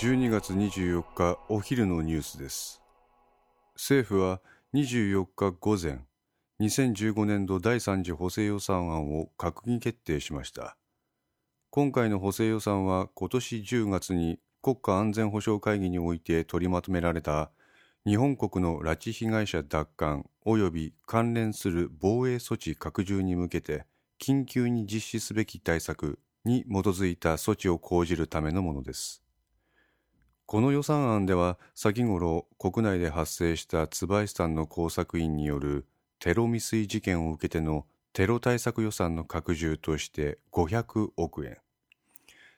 12月24日お昼のニュースです。政府は24日午前2015年度第3次補正予算案を閣議決定しました。今回の補正予算は今年10月に国家安全保障会議において取りまとめられた日本国の拉致被害者奪還及び関連する防衛措置拡充に向けて緊急に実施すべき対策に基づいた措置を講じるためのものです。この予算案では先頃国内で発生した椿さんの工作員によるテロ未遂事件を受けてのテロ対策予算の拡充として500億円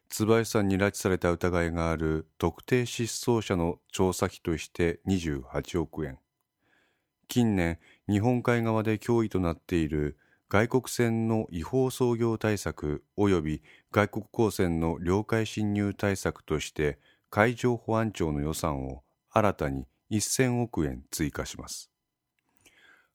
椿さん。に拉致された疑いがある特定失踪者の調査費として28億円近年日本海側で脅威となっている外国船の違法操業対策及び外国公船の領海侵入対策として海上保安庁の予算を新たに1000億円追加します。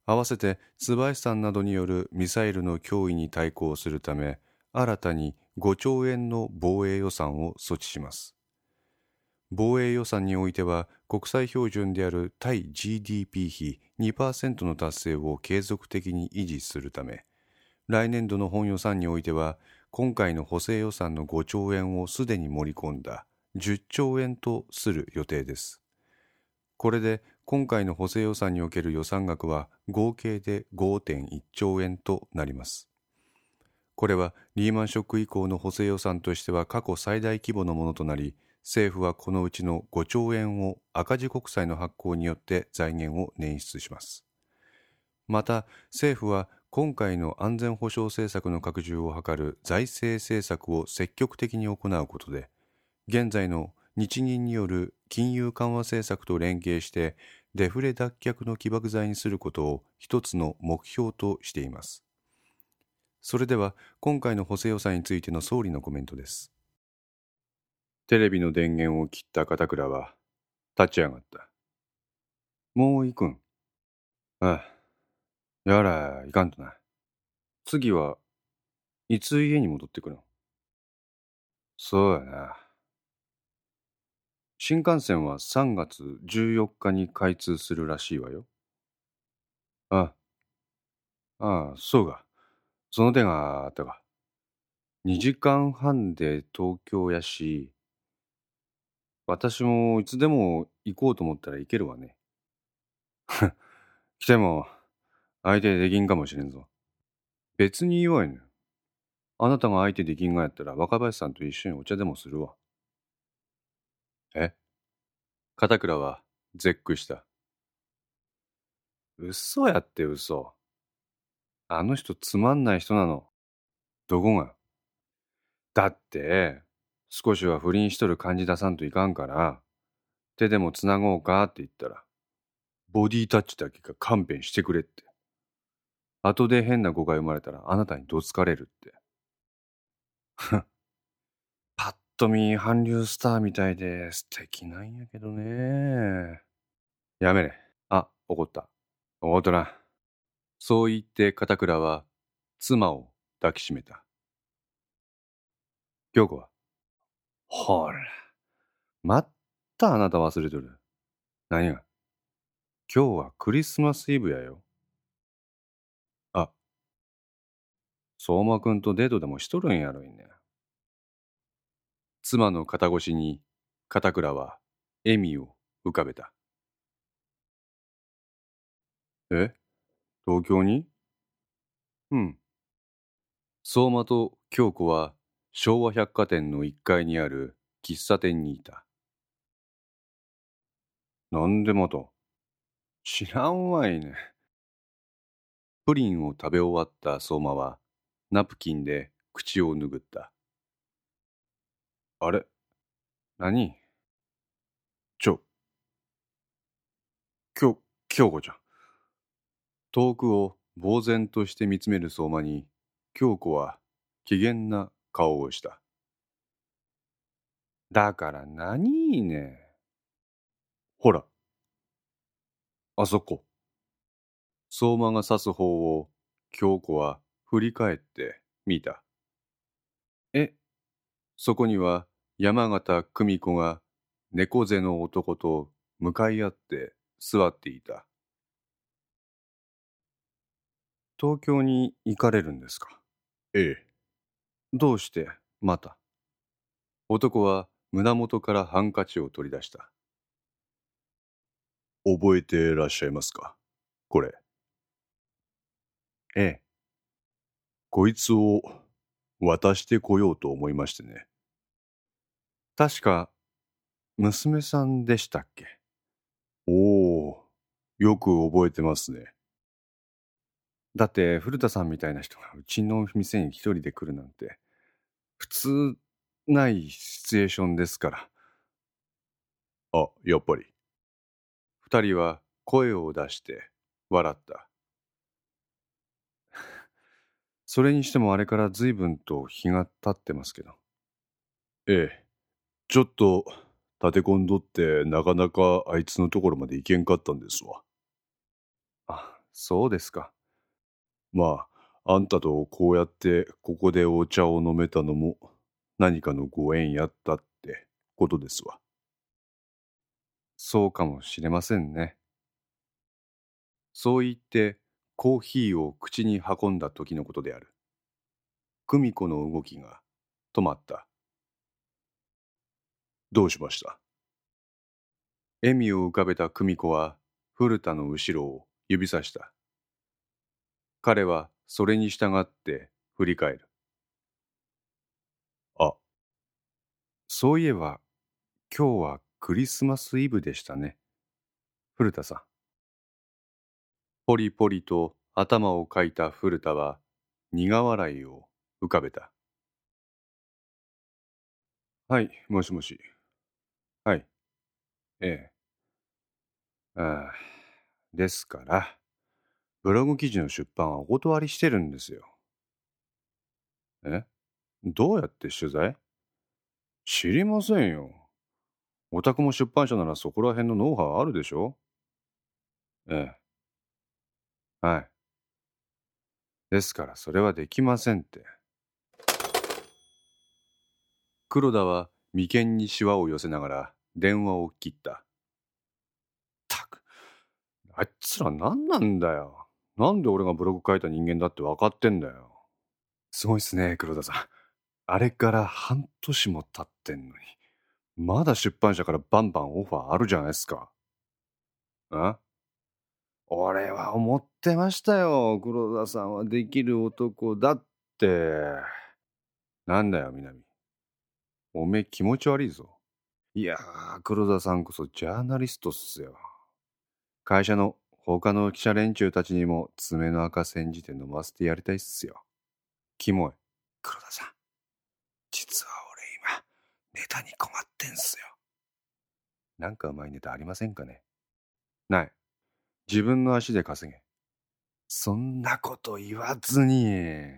合わせて椿さんなどによるミサイルの脅威に対抗するため新たに5兆円の防衛予算を措置します。防衛予算においては国際標準である対 GDP 比2%の達成を継続的に維持するため来年度の本予算においては今回の補正予算の5兆円をすでに盛り込んだ。10兆円とする予定です。これで今回の補正予算における予算額は合計で5.1兆円となります。これはリーマンショック以降の補正予算としては過去最大規模のものとなり政府はこのうちの5兆円を赤字国債の発行によって財源を捻出します。また政府は今回の安全保障政策の拡充を図る財政政策を積極的に行うことで現在の日銀による金融緩和政策と連携してデフレ脱却の起爆剤にすることを一つの目標としています。それでは今回の補正予算についての総理のコメントです。テレビの電源を切った片倉は立ち上がった。もう行くん。ああやらいかんとな。次はいつ家に戻ってくるのそうやな。新幹線は3月14日に開通するらしいわよ。ああ、あ、そうか。その手があったか。2時間半で東京やし、私もいつでも行こうと思ったら行けるわね。来ても相手できんかもしれんぞ。別に言わいねあなたが相手できんがやったら若林さんと一緒にお茶でもするわ。え？片倉は絶句した。嘘やって嘘。あの人つまんない人なの。どこが？だって、少しは不倫しとる感じ出さんといかんから、手でもつなごうかって言ったら、ボディタッチだけが勘弁してくれって。後で変な誤解生まれたらあなたにどつかれるって。と見韓流スターみたいで素敵なんやけどね。やめれ。あ、怒った。怒っとな。そう言って片倉は妻を抱きしめた。京子はほら。まったあなた忘れとる。何が？今日はクリスマスイブやよ。あ、相馬くんとデートでもしとるんやろいね。妻の肩越しに片倉は笑みを浮かべた。え？東京に？うん。相馬と京子は昭和百貨店の1階にある喫茶店にいた。なんでまた？知らんわいね。プリンを食べ終わった相馬はナプキンで口を拭った。あれ？何？ちょ、きょ、京子ちゃん。遠くを呆然として見つめる相馬に、京子は機嫌な顔をした。だから何ね？ほら。あそこ。相馬が指す方を京子は振り返って見た。え、そこには山形久美子が猫背の男と向かい合って座っていた。東京に行かれるんですか？ええ。どうしてまた？男は胸元からハンカチを取り出した。覚えてらっしゃいますか？これ。ええ。こいつを渡してこようと思いましてね。確か、娘さんでしたっけ？おお、よく覚えてますね。だって古田さんみたいな人がうちの店に一人で来るなんて普通ないシチュエーションですからあ、やっぱり。二人は声を出して笑った それにしてもあれから随分と日が経ってますけどええ。ちょっと立て込んどってなかなかあいつのところまで行けんかったんですわ。あそうですかまあ、あんたとこうやってここでお茶を飲めたのも何かのご縁やったってことですわ。そうかもしれませんねそう言ってコーヒーを口に運んだ時のことである久美子の動きが止まったどうしました？笑みを浮かべた久美子は古田の後ろを指さした。彼はそれに従って振り返る。あそういえば今日はクリスマスイブでしたね。古田さん。ポリポリと頭をかいた古田は苦笑いを浮かべた。はいもしもし。ええああですからブログ記事の出版はお断りしてるんですよえ？どうやって取材？知りませんよお宅も出版社ならそこら辺のノウハウあるでしょ？ええ。はい。ですからそれはできませんって。黒田は眉間にシワを寄せながら電話を切った。たく、あいつら何なんだよ。なんで俺がブログ書いた人間だって分かってんだよ。すごいっすね、黒田さん。あれから半年も経ってんのに。まだ出版社からバンバンオファーあるじゃないですか。あ？俺は思ってましたよ。黒田さんはできる男だって。なんだよ、南。おめえ気持ち悪いぞ。いやー、黒田さんこそジャーナリストっすよ。会社の他の記者連中たちにも爪の赤煎じて飲ませてやりたいっすよ。キモい。黒田さん。実は俺今、ネタに困ってんすよ。なんかうまいネタありませんかね？ない。自分の足で稼げ。そんなこと言わずに。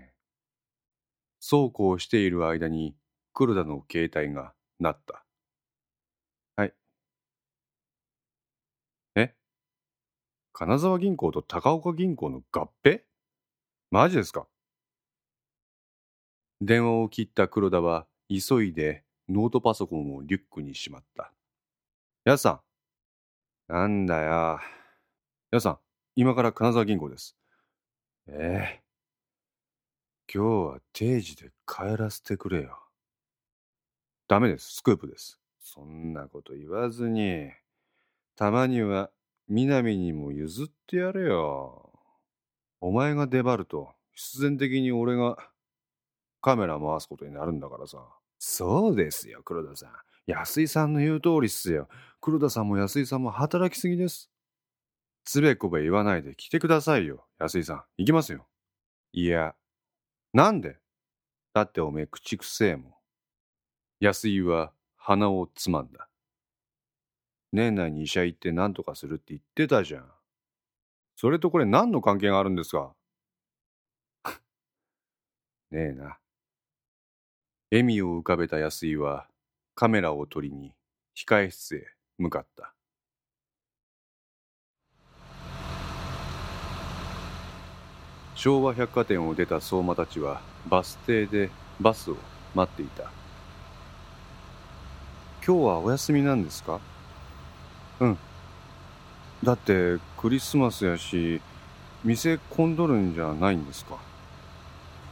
そうこうしている間に黒田の携帯が鳴った。はい。え金沢銀行と高岡銀行の合併？マジですか？電話を切った黒田は急いでノートパソコンをリュックにしまった。やさん。なんだよ。やさん、今から金沢銀行です。ええ今日は定時で帰らせてくれよ。ダメです。スクープです。そんなこと言わずに、たまには南にも譲ってやれよ。お前が出張ると、必然的に俺がカメラ回すことになるんだからさ。そうですよ、黒田さん。安井さんの言う通りっすよ。黒田さんも安井さんも働きすぎです。つべこべ言わないで来てくださいよ、安井さん。行きますよ。いや、なんで？だっておめえ口くせえもん。安井は鼻をつまんだ。年内に医者行って何とかするって言ってたじゃん。それとこれ何の関係があるんですか？ねえな。笑みを浮かべた安井はカメラを取りに控え室へ向かった。昭和百貨店を出た相馬たちはバス停でバスを待っていた。今日はお休みなんですか？うん。だってクリスマスやし店混んどるんじゃないんですか？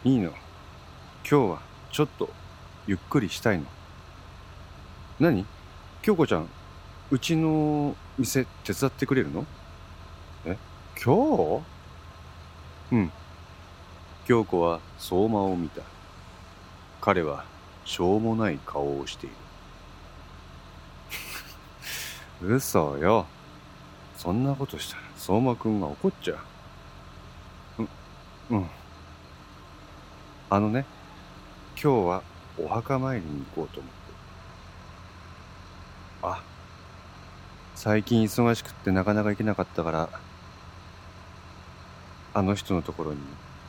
いいの。今日はちょっとゆっくりしたいの。何？京子ちゃんうちの店手伝ってくれるの？え？今日？うん。京子は相馬を見た。彼はしょうもない顔をしている。嘘よ。そんなことしたら相馬くんが怒っちゃう。ううん。あのね今日はお墓参りに行こうと思って。あ最近忙しくってなかなか行けなかったからあの人のところに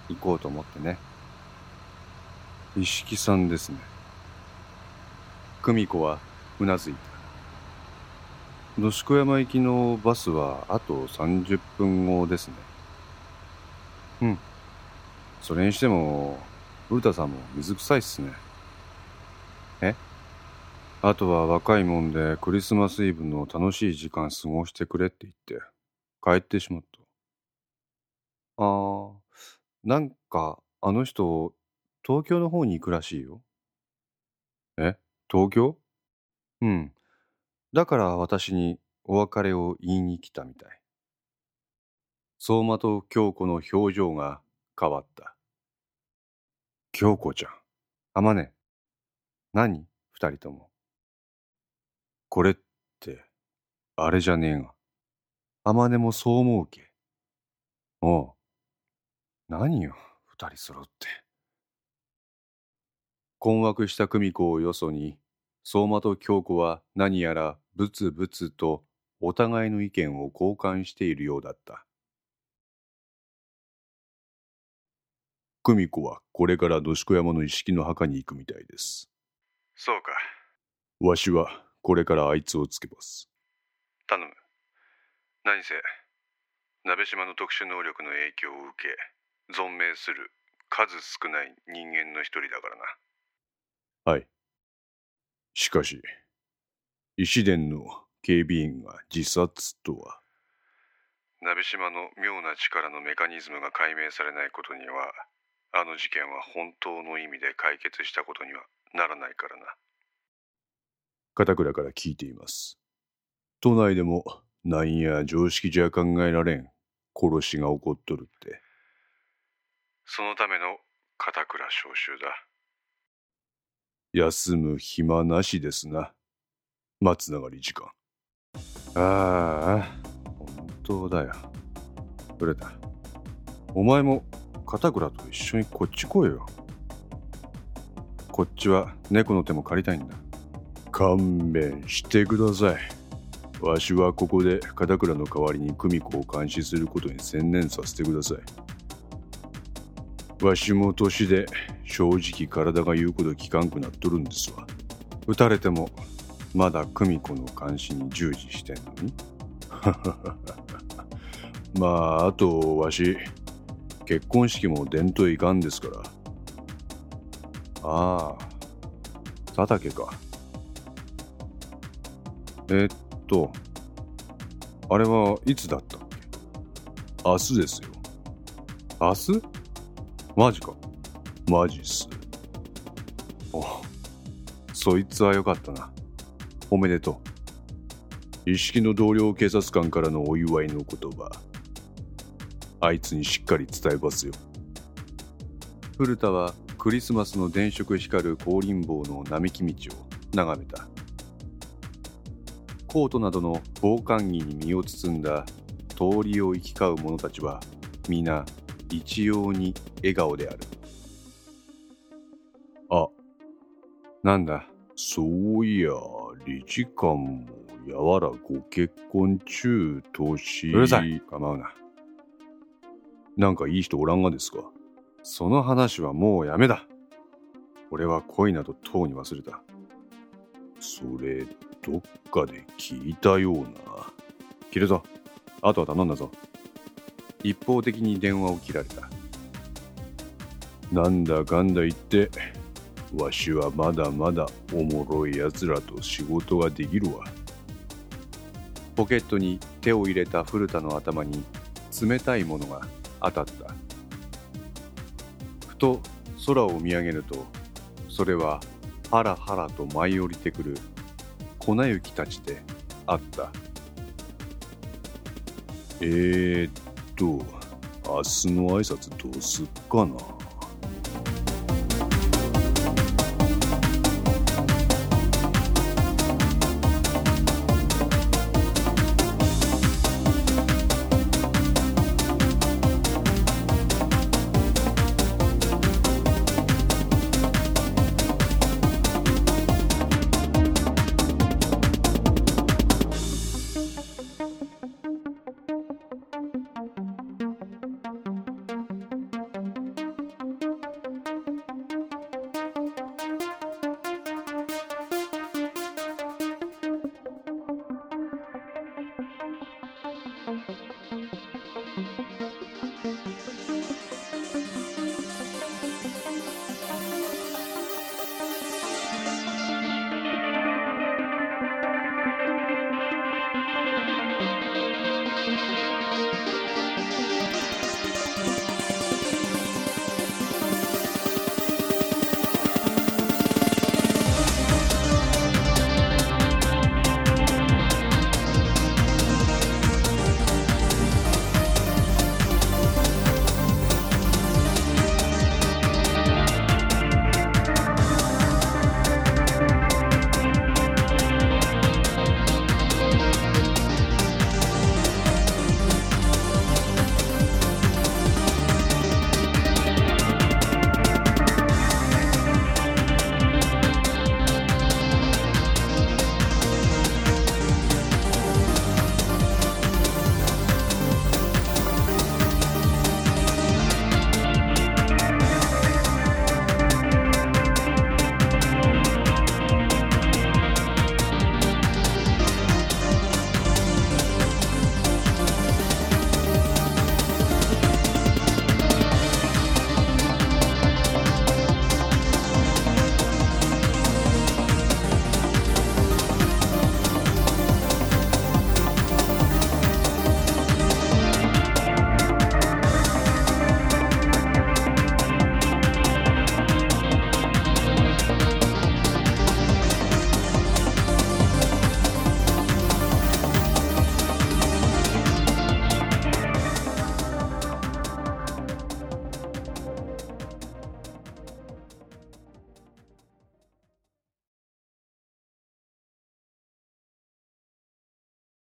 行こうと思ってね。一色さんですね。久美子はうなずいた。野宿山行きのバスはあと30分後ですねうんそれにしても古田さんも水臭いっすねえ？あとは若いもんでクリスマスイブの楽しい時間過ごしてくれって言って帰ってしまった。あー、なんかあの人東京の方に行くらしいよ。え？東京？うん。だから私にお別れを言いに来たみたい。相馬と京子の表情が変わった。京子ちゃん。あまね。何？二人とも。これって、あれじゃねえが。あまねもそう思うけ。おう。何よ、二人揃って。困惑した久美子をよそに、相馬と京子は何やらブツブツとお互いの意見を交換しているようだった。久美子はこれから野宿山の一式の墓に行くみたいです。そうか。わしはこれからあいつをつけます。頼む。何せ、鍋島の特殊能力の影響を受け、存命する数少ない人間の一人だからな。はい。しかし、石伝の警備員が自殺とは。鍋島の妙な力のメカニズムが解明されないことには、あの事件は本当の意味で解決したことにはならないからな。片倉から聞いています。都内でもなんや常識じゃ考えられん殺しが起こっとるって。そのための片倉召集だ。休む暇なしですな。松永理事官。ああ、本当だよ。れた。お前も片倉と一緒にこっち来いよ。こっちは猫の手も借りたいんだ。勘弁してください。わしはここで片倉の代わりに久美子を監視することに専念させてください。わしも年で正直体が言うこと聞かんくなっとるんですわ。撃たれてもまだ久美子の監視に従事してんのに まあ、あとわし、結婚式も伝統いかんですから。ああ、佐竹か。えっと、あれはいつだったっけ？明日ですよ。明日？マジか。マジっす。お、そいつはよかったな。おめでとう。一式の同僚警察官からのお祝いの言葉。あいつにしっかり伝えますよ。古田はクリスマスの電飾光る香林坊の並木道を眺めた。コートなどの防寒着に身を包んだ通りを行き交う者たちは皆一様に笑顔である。あなんだ。そういや理事官もやわらご結婚中年うるさい。構うな。なんかいい人おらんがですか？その話はもうやめだ。俺は恋などとうに忘れた。それどっかで聞いたような。切るぞ。あとは頼んだぞ。一方的に電話を切られた。なんだかんだ言って、わしはまだまだおもろいやつらと仕事ができるわ。ポケットに手を入れた古田の頭に冷たいものが当たった。ふと空を見上げると、それはハラハラと舞い降りてくる粉雪たちであった。えー、っと、明日の挨拶どうすっかな。